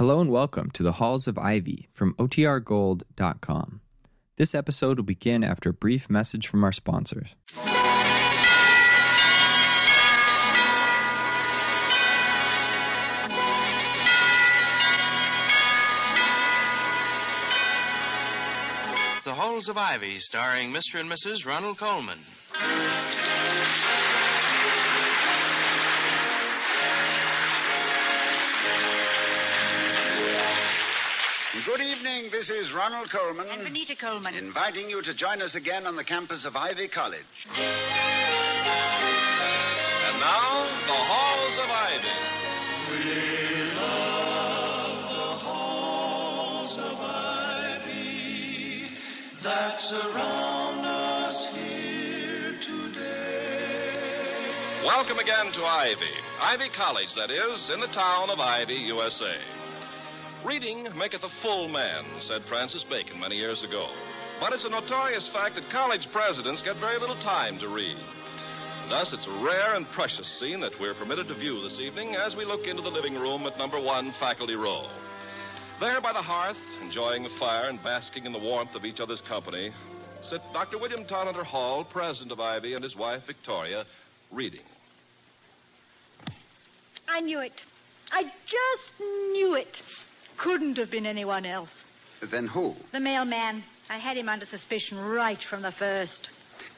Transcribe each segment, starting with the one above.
Hello and welcome to the Halls of Ivy from OTRGold.com. This episode will begin after a brief message from our sponsors. The Halls of Ivy, starring Mr. and Mrs. Ronald Colman. Good evening. This is Ronald Colman. And Benita Colman. Inviting you to join us again on the campus of Ivy College. And now, the Halls of Ivy. We love the halls of Ivy that surround us here today. Welcome again to Ivy. Ivy College, that is, in the town of Ivy, USA. Reading maketh a full man, said Francis Bacon many years ago. But it's a notorious fact that college presidents get very little time to read. Thus, it's a rare and precious scene that we're permitted to view this evening as we look into the living room at number one Faculty Row. There by the hearth, enjoying the fire and basking in the warmth of each other's company, sit Dr. William Todhunter Hall, president of Ivy, and his wife, Victoria, reading. I knew it. I just knew it. Couldn't have been anyone else. Then who? The mailman. I had him under suspicion right from the first.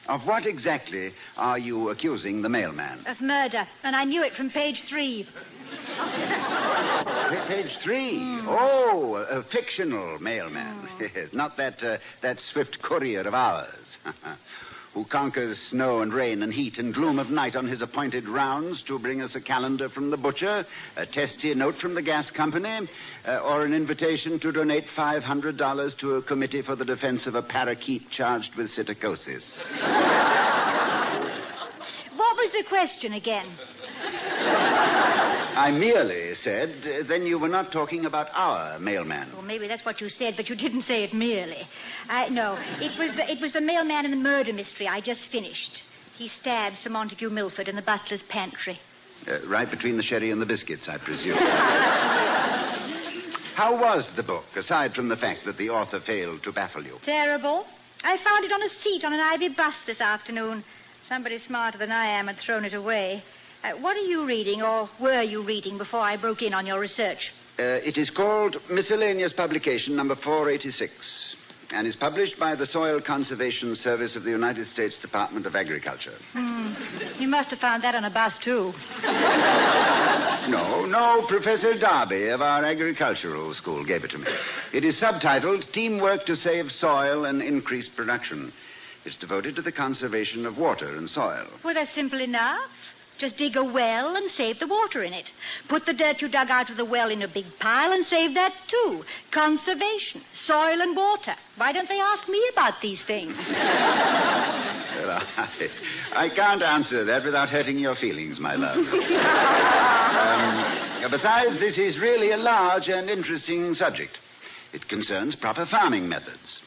Of what exactly are you accusing the mailman? Of murder. And I knew it from page three. Page three. Oh, a, a fictional mailman. Yes, Not that uh, that swift courier of ours. Who conquers snow and rain and heat and gloom of night on his appointed rounds to bring us a calendar from the butcher, a testy note from the gas company, uh, or an invitation to donate $500 to a committee for the defense of a parakeet charged with psittacosis. What was the question again? I merely said, then you were not talking about our mailman. Well, maybe that's what you said, but you didn't say it merely. Uh, no, it was the, it was the mailman in the murder mystery I just finished. He stabbed Sir Montague Milford in the butler's pantry. Uh, right between the sherry and the biscuits, I presume. How was the book, aside from the fact that the author failed to baffle you? Terrible. I found it on a seat on an Ivy bus this afternoon. Somebody smarter than I am had thrown it away. Uh, what are you reading, or were you reading, before I broke in on your research? Uh, it is called Miscellaneous Publication Number 486 and is published by the Soil Conservation Service of the United States Department of Agriculture. You must have found that on a bus, too. No, no, Professor Darby of our agricultural school gave it to me. It is subtitled Teamwork to Save Soil and Increase Production. It's devoted to the conservation of water and soil. Well, that's simple enough. Just dig a well and save the water in it. Put the dirt you dug out of the well in a big pile and save that, too. Conservation, soil and water. Why don't they ask me about these things? Well, I, I can't answer that without hurting your feelings, my love. um, besides, this is really a large and interesting subject. It concerns proper farming methods,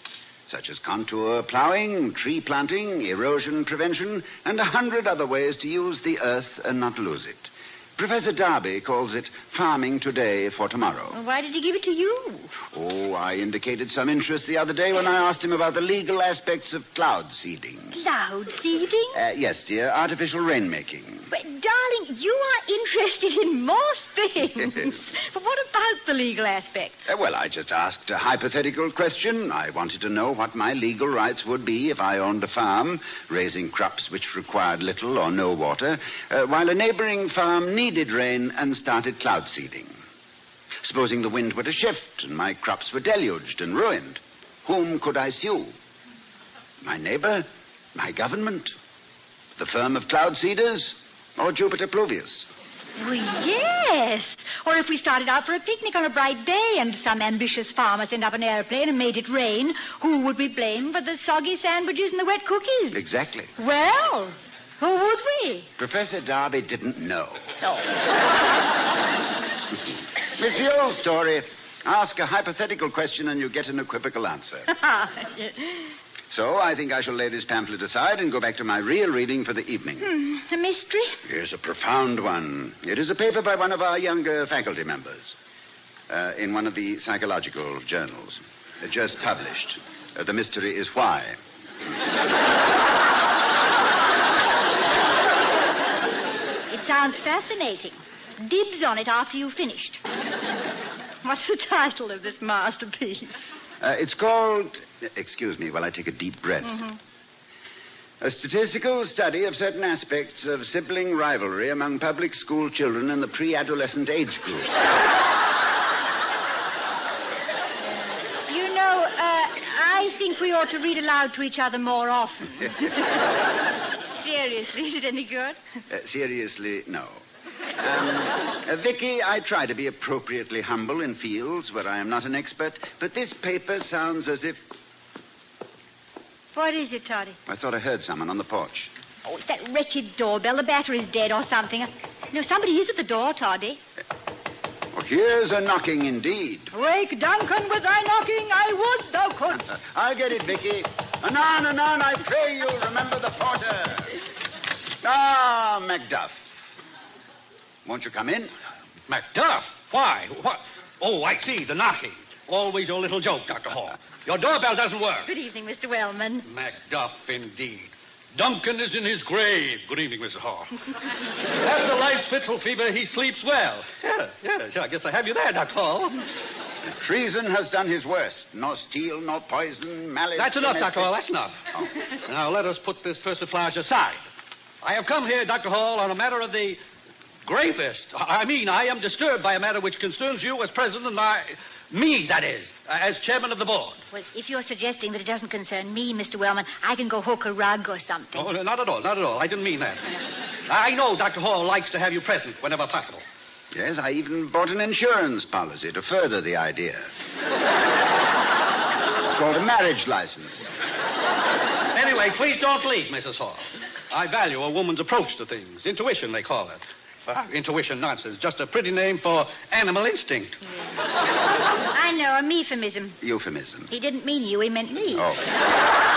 such as contour plowing, tree planting, erosion prevention, and a hundred other ways to use the earth and not lose it. Professor Darby calls it farming today for tomorrow. Well, why did he give it to you? Oh, I indicated some interest the other day when I asked him about the legal aspects of cloud seeding. Cloud seeding? Uh, yes, dear, artificial rainmaking. Darling, you are interested in most things. but what about the legal aspects? Uh, well, I just asked a hypothetical question. I wanted to know what my legal rights would be if I owned a farm, raising crops which required little or no water, uh, while a neighboring farm needed rain and started cloud seeding. Supposing the wind were to shift and my crops were deluged and ruined, whom could I sue? My neighbor? My government? The firm of cloud seeders? Or Jupiter Pluvius? Well, yes. Or if we started out for a picnic on a bright day and some ambitious farmer sent up an airplane and made it rain, who would we blame for the soggy sandwiches and the wet cookies? Exactly. Well, who would we? Professor Darby didn't know. Oh. It's the old story. Ask a hypothetical question and you get an equivocal answer. So I think I shall lay this pamphlet aside and go back to my real reading for the evening. a mystery? Here's a profound one. It is a paper by one of our younger faculty members. uh, in one of the psychological journals. Uh, just published. Uh, the mystery is why. It sounds fascinating. Dibs on it after you've finished. What's the title of this masterpiece? Uh, it's called. Excuse me while I take a deep breath. A statistical study of certain aspects of sibling rivalry among public school children in the pre adolescent age group. You know, uh, I think we ought to read aloud to each other more often. Seriously, is it any good? Uh, seriously, no. Um, uh, Vicky, I try to be appropriately humble in fields where I am not an expert, but this paper sounds as if. What is it, Toddy? I thought I heard someone on the porch. Oh, it's that wretched doorbell. The battery's dead or something. No, somebody is at the door, Toddy. Well, here's a knocking indeed. Wake Duncan with thy knocking, I would thou couldst. I'll get it, Vicky. Anon, anon, I pray you, remember the porter. Ah, Macduff. Won't you come in? Macduff? Why? What? Oh, I see, the knocking. Always your little joke, Dr. Hall. Your doorbell doesn't work. Good evening, Mr. Wellman. Macduff, indeed. Duncan is in his grave. Good evening, Mrs. Hall. After light fitful fever, he sleeps well. Yeah, yeah, yeah, I guess I have you there, Dr. Hall. Treason has done his worst. Nor steel, nor poison, malice. That's enough, domestic- Dr. Hall, that's enough. Oh. Now, let us put this persiflage aside. I have come here, Dr. Hall, on a matter of the gravest. I mean, I am disturbed by a matter which concerns you as president and I, me, that is, as chairman of the board. Well, if you're suggesting that it doesn't concern me, Mr. Wellman, I can go hook a rug or something. Oh, no, not at all, not at all. I didn't mean that. I know Dr. Hall likes to have you present whenever possible. Yes, I even bought an insurance policy to further the idea. it's called a marriage license. Anyway, please don't leave, Mrs. Hall. I value a woman's approach to things. Intuition, they call it. Uh, intuition nonsense. Just a pretty name for animal instinct. I know, a euphemism. Euphemism. He didn't mean you, he meant me. Oh.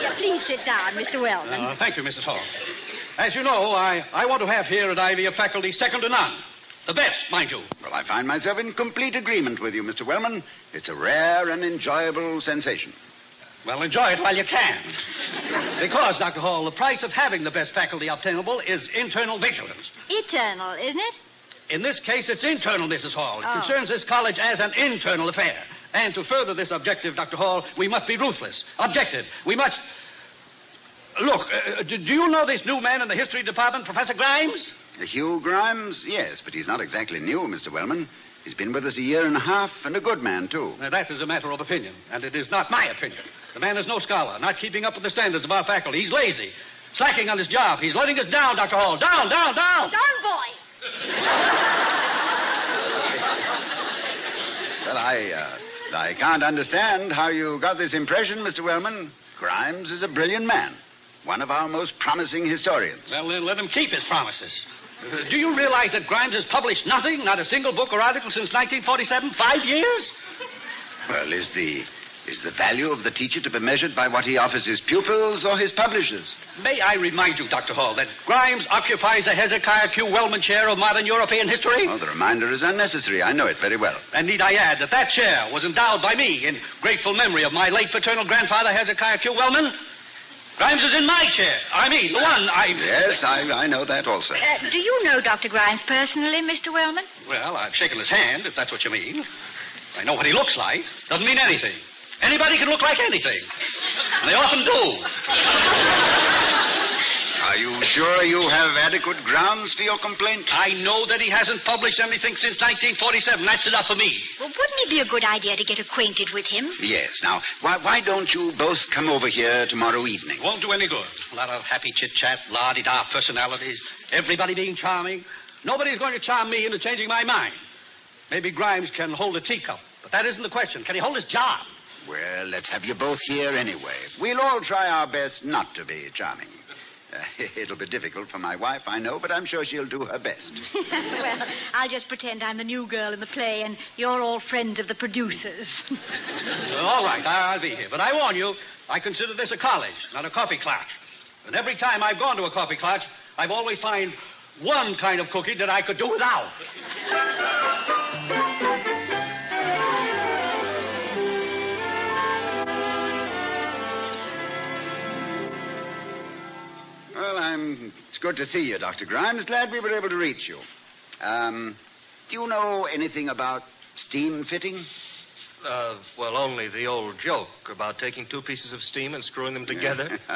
Yeah, please sit down, Mr. Wellman. Uh, thank you, Mrs. Hall. As you know, I, I want to have here at Ivy a faculty second to none. The best, mind you. Well, I find myself in complete agreement with you, Mr. Wellman. It's a rare and enjoyable sensation. Well, enjoy it while you can. Because, Dr. Hall, the price of having the best faculty obtainable is internal vigilance. Eternal, isn't it? In this case, it's internal, Mrs. Hall. It Oh. concerns this college as an internal affair. And to further this objective, Dr. Hall, we must be ruthless. Objective. We must. Look, uh, do do you know this new man in the history department, Professor Grimes? Hugh Grimes? Yes, but he's not exactly new, Mr. Wellman. He's been with us a year and a half, and a good man, too. Now, that is a matter of opinion, and it is not my opinion. The man is no scholar, not keeping up with the standards of our faculty. He's lazy, slacking on his job. He's letting us down, Dr. Hall. Down, down, down. Darn boy! Well, I, uh, I can't understand how you got this impression, Mr. Wellman. Grimes is a brilliant man, one of our most promising historians. Well, then let him keep his promises. Do you realize that Grimes has published nothing, not a single book or article since 1947? Five years? Well, is the is the value of the teacher to be measured by what he offers his pupils or his publishers? May I remind you, Dr. Hall, that Grimes occupies the Hezekiah Q. Wellman Chair of Modern European History? Oh, the reminder is unnecessary. I know it very well. And need I add that that chair was endowed by me in grateful memory of my late paternal grandfather, Hezekiah Q. Wellman? Grimes is in my chair. I mean, the one I... Yes, I, I know that also. Uh, do you know Dr. Grimes personally, Mr. Wellman? Well, I've shaken his hand, if that's what you mean. I know what he looks like. Doesn't mean anything. Anybody can look like anything. And they often do. Are you sure you have adequate grounds for your complaint? I know that he hasn't published anything since 1947. That's enough for me. Well, wouldn't it be a good idea to get acquainted with him? Yes. Now, why, why don't you both come over here tomorrow evening? Won't do any good. A lot of happy chit-chat, la-di-da personalities, everybody being charming. Nobody's going to charm me into changing my mind. Maybe Grimes can hold a teacup, but that isn't the question. Can he hold his job? Well, let's have you both here anyway. We'll all try our best not to be charming. Uh, it'll be difficult for my wife, I know, but I'm sure she'll do her best. well, I'll just pretend I'm the new girl in the play and you're all friends of the producers. All right, I- I'll be here. But I warn you, I consider this a college, not a coffee clutch. And every time I've gone to a coffee clutch, I've always found one kind of cookie that I could do without. I'm. It's good to see you, Dr. Grimes. Glad we were able to reach you. Um, do you know anything about steam fitting? Uh, well, only the old joke about taking two pieces of steam and screwing them together.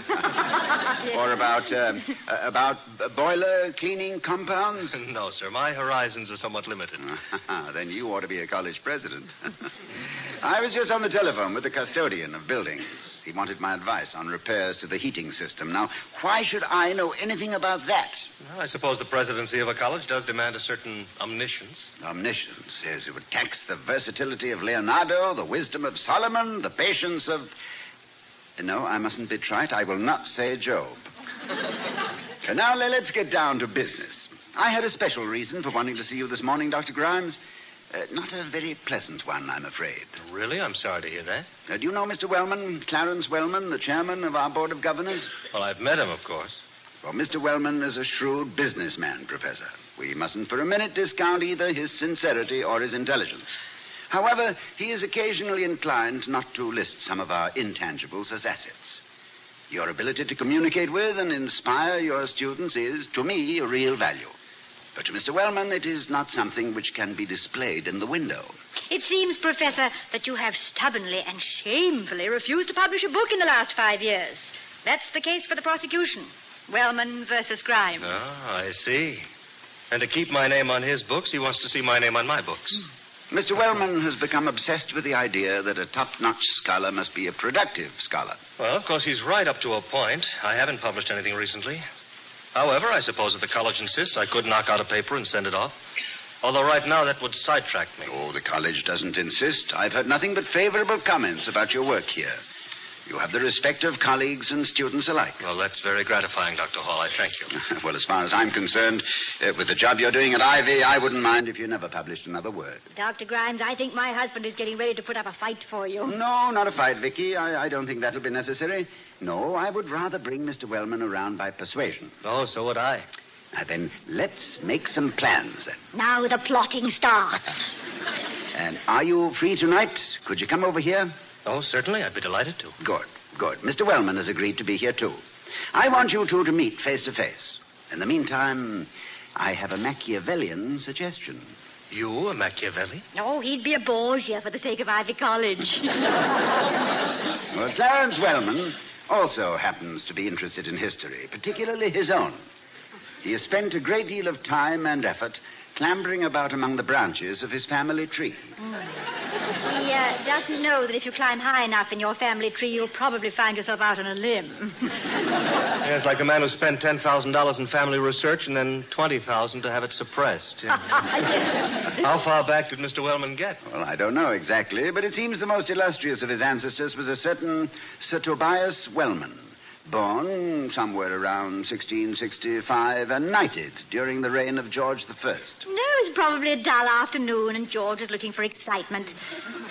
Or about uh, uh, about boiler cleaning compounds? no, sir. My horizons are somewhat limited. then you ought to be a college president. I was just on the telephone with the custodian of buildings. He wanted my advice on repairs to the heating system. Now, why should I know anything about that? Well, I suppose the presidency of a college does demand a certain omniscience. Omniscience, yes, it would tax the versatility of Leonardo, the wisdom of Solomon, the patience of. No, I mustn't be trite. I will not say Job. now let's get down to business. I had a special reason for wanting to see you this morning, Dr. Grimes. Uh, not a very pleasant one, I'm afraid. Really? I'm sorry to hear that. Uh, do you know Mr. Wellman, Clarence Wellman, the chairman of our board of governors? Well, I've met him, of course. Well, Mr. Wellman is a shrewd businessman, Professor. We mustn't for a minute discount either his sincerity or his intelligence. However, he is occasionally inclined not to list some of our intangibles as assets. Your ability to communicate with and inspire your students is, to me, a real value. But to Mr. Wellman, it is not something which can be displayed in the window. It seems, Professor, that you have stubbornly and shamefully refused to publish a book in the last five years. That's the case for the prosecution. Wellman versus Grimes. Ah, I see. And to keep my name on his books, he wants to see my name on my books. Mr. Wellman has become obsessed with the idea that a top-notch scholar must be a productive scholar. Well, of course, he's right up to a point. I haven't published anything recently. However, I suppose if the college insists, I could knock out a paper and send it off. Although right now that would sidetrack me. Oh, the college doesn't insist. I've heard nothing but favorable comments about your work here. You have the respect of colleagues and students alike. Well, that's very gratifying, Dr. Hall. I thank you. well, as far as I'm concerned, uh, with the job you're doing at Ivy, I wouldn't mind if you never published another word. Dr. Grimes, I think my husband is getting ready to put up a fight for you. No, not a fight, Vicky. I, I don't think that'll be necessary. No, I would rather bring Mr. Wellman around by persuasion. Oh, so would I. Now then, let's make some plans. Now the plotting starts. And are you free tonight? Could you come over here? Oh, certainly. I'd be delighted to. Good, good. Mr. Wellman has agreed to be here, too. I want you two to meet face to face. In the meantime, I have a Machiavellian suggestion. You, a Machiavelli? Oh, he'd be a Borgia for the sake of Ivy College. Well, Clarence Wellman also happens to be interested in history, particularly his own. He has spent a great deal of time and effort clambering about among the branches of his family tree. He uh, doesn't know that if you climb high enough in your family tree, you'll probably find yourself out on a limb. Yeah, it's like a man who spent $10,000 in family research and then 20000 to have it suppressed. Yeah. How far back did Mr. Wellman get? Well, I don't know exactly, but it seems the most illustrious of his ancestors was a certain Sir Tobias Wellman, born somewhere around 1665 and knighted during the reign of George I. No, it was probably a dull afternoon, and George was looking for excitement.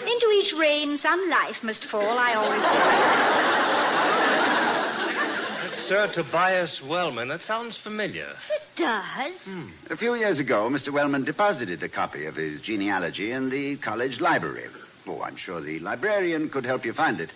Into each rain, some life must fall, I always say. Sir Tobias Wellman. That sounds familiar. It does. Hmm. A few years ago, Mr. Wellman deposited a copy of his genealogy in the college library. Oh, I'm sure the librarian could help you find it.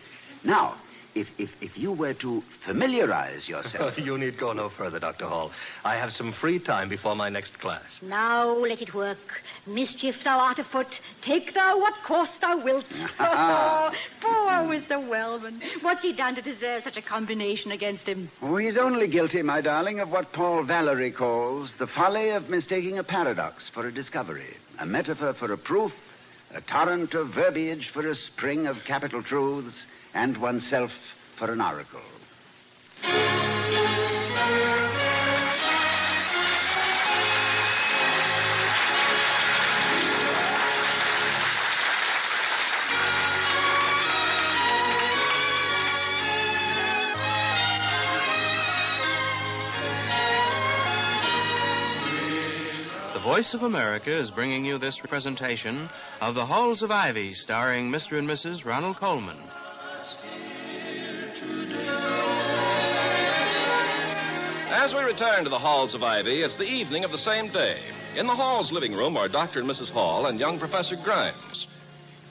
Now, if, if, if you were to familiarize yourself. you need go no further, Dr. Hall. I have some free time before my next class. Now let it work. Mischief thou art afoot. Take thou what course thou wilt. Oh, poor Mr. Wellman. What's he done to deserve such a combination against him? Oh, he's only guilty, my darling, of what Paul Valery calls the folly of mistaking a paradox for a discovery, a metaphor for a proof, a torrent of verbiage for a spring of capital truths, and oneself for an oracle. The Voice of America is bringing you this presentation of The Halls of Ivy, starring Mr. and Mrs. Ronald Colman. As we return to the halls of Ivy, it's the evening of the same day. In the hall's living room are Dr. and Mrs. Hall and young Professor Grimes.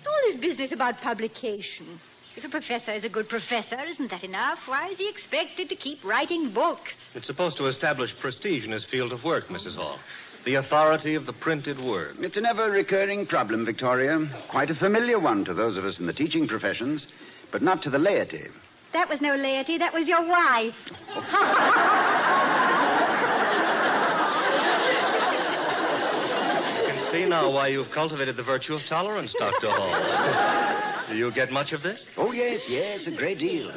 All this business about publication. If a professor is a good professor, isn't that enough? Why is he expected to keep writing books? It's supposed to establish prestige in his field of work, Mrs. Hall. The authority of the printed word. It's an ever recurring problem, Victoria. Quite a familiar one to those of us in the teaching professions, but not to the laity. That was no laity, that was your wife. You can see now why you've cultivated the virtue of tolerance, Dr. Hall. Do you get much of this? Oh, yes, yes, a great deal.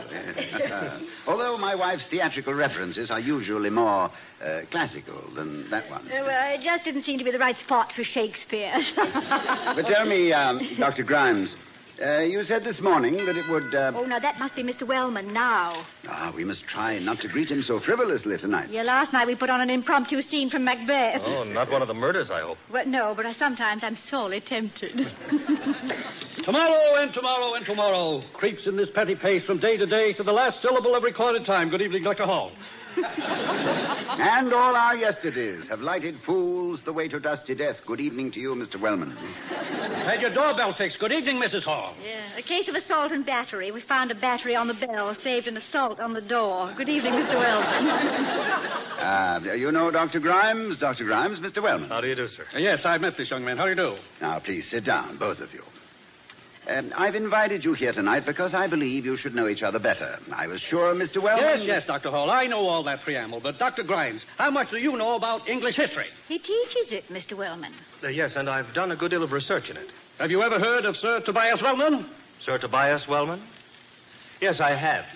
Although my wife's theatrical references are usually more uh, classical than that one. Uh, well, it just didn't seem to be the right spot for Shakespeare. But tell me, um, Dr. Grimes, uh, you said this morning that it would. Uh... oh, now that must be Mr. Wellman now. Ah, we must try not to greet him so frivolously tonight. Yeah, last night we put on an impromptu scene from Macbeth. Oh, not one of the murders, I hope. Well, no, but I, sometimes I'm sorely tempted. Tomorrow and tomorrow and tomorrow creeps in this petty pace from day to day to the last syllable of recorded time. Good evening, Dr. Hall. And all our yesterdays have lighted fools the way to dusty death. Good evening to you, Mr. Wellman. Had your doorbell fixed. Good evening, Mrs. Hall. yeah, a case of assault and battery. We found a battery on the bell, saved an assault on the door. Good evening, Mr. Wellman. Uh, you know Dr. Grimes? Dr. Grimes, Mr. Wellman. How do you do, sir? Uh, yes, I've met this young man. How do you do? Now, please sit down, both of you. Um, I've invited you here tonight because I believe you should know each other better. I was sure, Mr. Wellman. Yes, yes, Dr. Hall. I know all that preamble. But, Dr. Grimes, how much do you know about English history? he teaches it, Mr. Wellman. Uh, yes, and I've done a good deal of research in it. Have you ever heard of Sir Tobias Wellman? Sir Tobias Wellman? Yes, I have.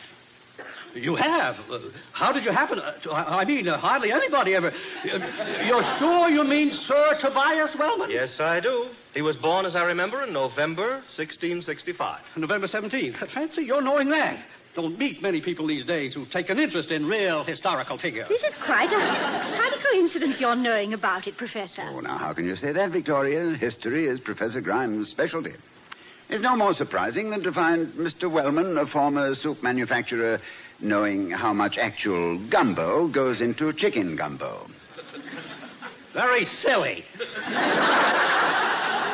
You have. Uh, how did you happen? Uh, to, I mean, uh, hardly anybody ever. Uh, you're sure you mean Sir Tobias Wellman? Yes, I do. He was born, as I remember, in November 1665. November 17th. Fancy your knowing that. Don't meet many people these days who take an interest in real historical figures. This is quite a, quite a coincidence you're knowing about it, Professor. Oh, now, how can you say that, Victoria? History is Professor Grimes' specialty. It's no more surprising than to find Mr. Wellman, a former soup manufacturer, knowing how much actual gumbo goes into chicken gumbo. Very silly.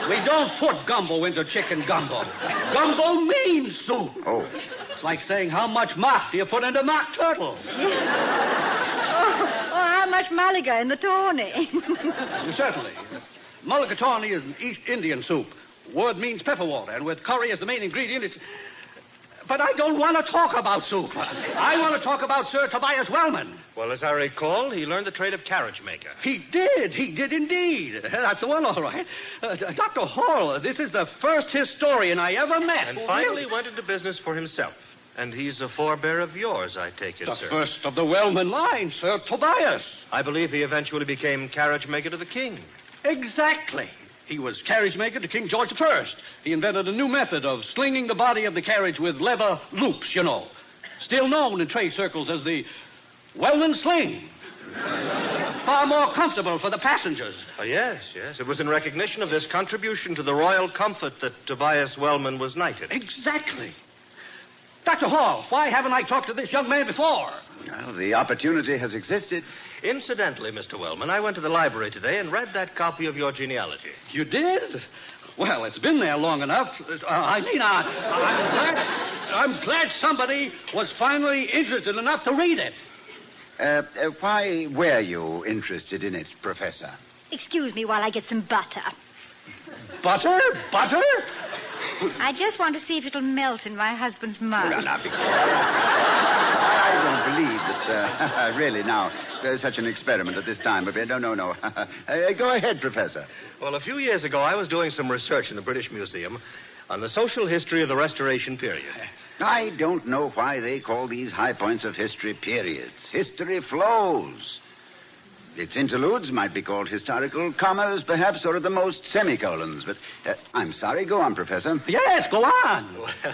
We don't put gumbo into chicken gumbo. Gumbo means soup. Oh, It's like saying how much mock do you put into mock turtle? Oh, oh how much Malaga in the Tawny? Certainly. Mulligatawny is an East Indian soup. Word means pepper water, and with curry as the main ingredient, it's. But I don't want to talk about soup. I want to talk about Sir Tobias Wellman. Well, as I recall, he learned the trade of carriage maker. He did. He did indeed. That's the one, all right. Uh, Dr. Hall, this is the first historian I ever met. And finally went into business for himself. And he's a forebear of yours, I take it, The sir. first of the Wellman line, Sir Tobias. I believe he eventually became carriage maker to the king. Exactly. He was carriage maker to King George I. He invented a new method of slinging the body of the carriage with leather loops, you know. Still known in trade circles as the Wellman sling. Far more comfortable for the passengers. Oh, yes, yes. It was in recognition of this contribution to the royal comfort that Tobias Wellman was knighted. Exactly. Dr. Hall, why haven't I talked to this young man before? well, the opportunity has existed. Incidentally, Mr. Wellman, I went to the library today and read that copy of your genealogy. You did? Well, it's been there long enough. Uh, I mean, I, I'm, glad, I'm glad somebody was finally interested enough to read it. Uh, uh, why were you interested in it, Professor? Excuse me while I get some butter. Butter? Butter? I just want to see if it'll melt in my husband's mouth. Well, now, Victoria. I don't believe that, uh, really, now, there's such an experiment at this time. But, uh, no, no, no. uh, go ahead, Professor. Well, a few years ago, I was doing some research in the British Museum on the social history of the Restoration period. I don't know why they call these high points of history periods. History flows. Its interludes might be called historical commas, perhaps, or at the most semicolons. But uh, I'm sorry. Go on, Professor. Yes, go on.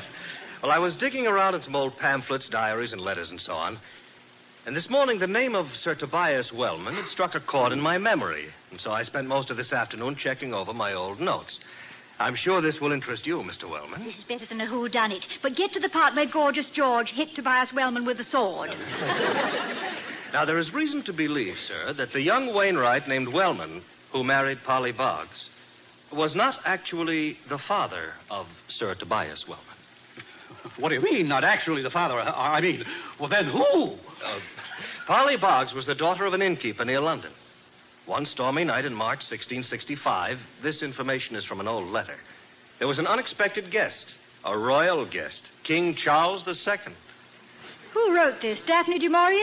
Well, I was digging around in some old pamphlets, diaries, and letters and so on. And this morning, the name of Sir Tobias Wellman had struck a chord in my memory. And so I spent most of this afternoon checking over my old notes. I'm sure this will interest you, Mr. Wellman. This is better than a whodunit. But get to the part where Gorgeous George hit Tobias Wellman with the sword. Now, there is reason to believe, sir, that the young Wainwright named Wellman, who married Polly Boggs, was not actually the father of Sir Tobias Wellman. What do you mean, not actually the father? I mean, well, then who? Uh, Polly Boggs was the daughter of an innkeeper near London. One stormy night in March 1665, this information is from an old letter. There was an unexpected guest, a royal guest, King Charles II. Who wrote this? Daphne du Maurier?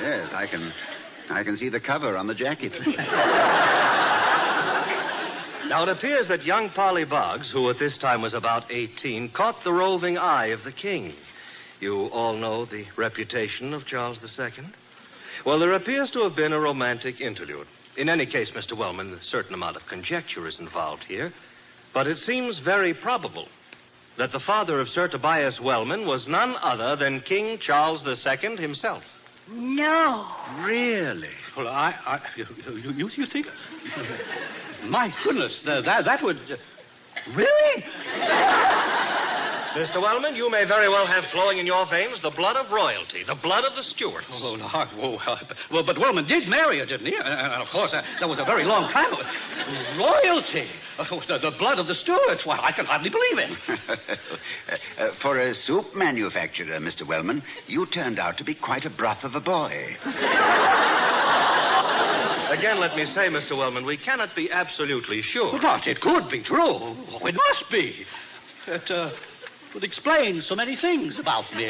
Yes, I can. I can see the cover on the jacket. Now, it appears that young Polly Boggs, who at this time was about 18, caught the roving eye of the king. You all know the reputation of Charles II. Well, there appears to have been a romantic interlude. In any case, Mr. Wellman, a certain amount of conjecture is involved here, but it seems very probable that the father of Sir Tobias Wellman was none other than King Charles II himself. No. really? Well, I, I you, you, you, think? My goodness, that that would. Uh, really? Mr. Wellman, you may very well have flowing in your veins the blood of royalty, the blood of the Stuarts. Oh, no, oh, well, well, but Wellman did marry her, didn't he? And, and of course, uh, that was a very long time ago. Royalty? Oh, the, the blood of the Stuarts? Why, I can hardly believe it. Uh, for a soup manufacturer, Mr. Wellman, you turned out to be quite a broth of a boy. Again, let me say, Mr. Wellman, we cannot be absolutely sure. But it could be true. Oh, it must be. It uh, would explain so many things about me.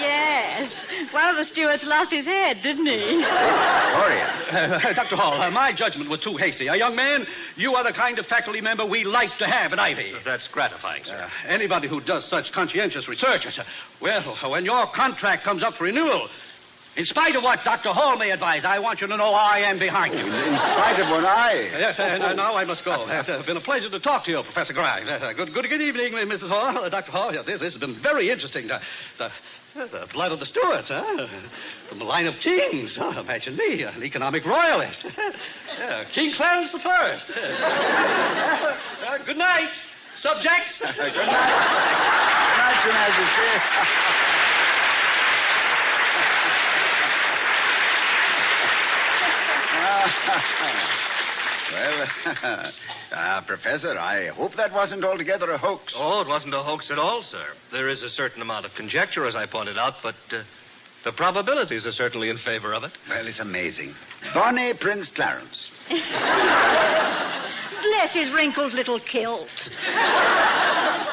Yes. One of the stewards lost his head, didn't he? Gloria. Uh, Dr. Hall, uh, my judgment was too hasty. A young man, you are the kind of faculty member we like to have at Ivy. That's gratifying, sir. Uh, anybody who does such conscientious research, uh, well, when your contract comes up for renewal, in spite of what Dr. Hall may advise, I want you to know I am behind you. In spite of what I. Yes, uh, now I must go. It's uh, been a pleasure to talk to you, Professor Grimes. Uh, good, good, good evening, Mrs. Hall, uh, Dr. Hall. Yes, this, this has been very interesting. The, the, the blood of the Stuarts, huh? From the line of kings. Oh, imagine me, an economic royalist. Yeah, King Clarence the First. Uh, good night, subjects. Good night. Good night, Your Majesty. well, uh, Professor, I hope that wasn't altogether a hoax. Oh, it wasn't a hoax at all, sir. There is a certain amount of conjecture, as I pointed out, but uh, the probabilities are certainly in favor of it. Well, it's amazing. Bonnie Prince Clarence. Bless his wrinkled little kilt.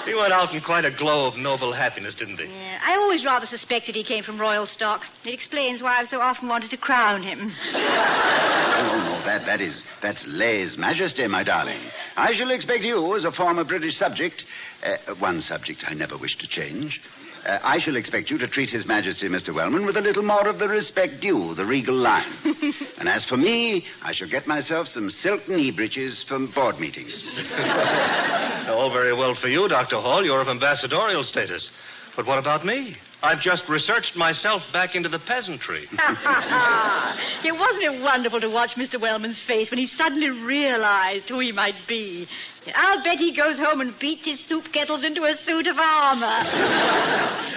He went out in quite a glow of noble happiness, didn't he? Yeah, I always rather suspected he came from royal stock. It explains why I've so often wanted to crown him. Oh, no, that, that is, that's Lese Majesty, my darling. I shall expect you, as a former British subject, uh, one subject I never wish to change, uh, I shall expect you to treat His Majesty, Mr. Wellman, with a little more of the respect due, the regal line. and as for me, I shall get myself some silk knee breeches for board meetings. All very well for you, Dr. Hall. You're of ambassadorial status. But what about me? I've just researched myself back into the peasantry. it wasn't it wonderful to watch Mr. Wellman's face when he suddenly realized who he might be. I'll bet he goes home and beats his soup kettles into a suit of armor.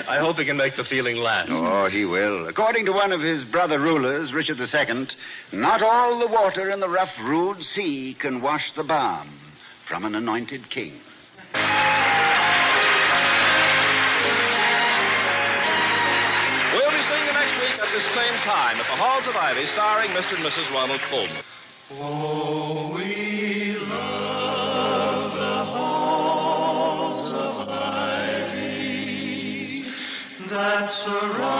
I hope he can make the feeling last. Oh, he will. According to one of his brother rulers, Richard II, not all the water in the rough, rude sea can wash the balm from an anointed king. Time at the Halls of Ivy, starring Mr. and Mrs. Ronald Colman. Oh, we love the halls of ivy that surround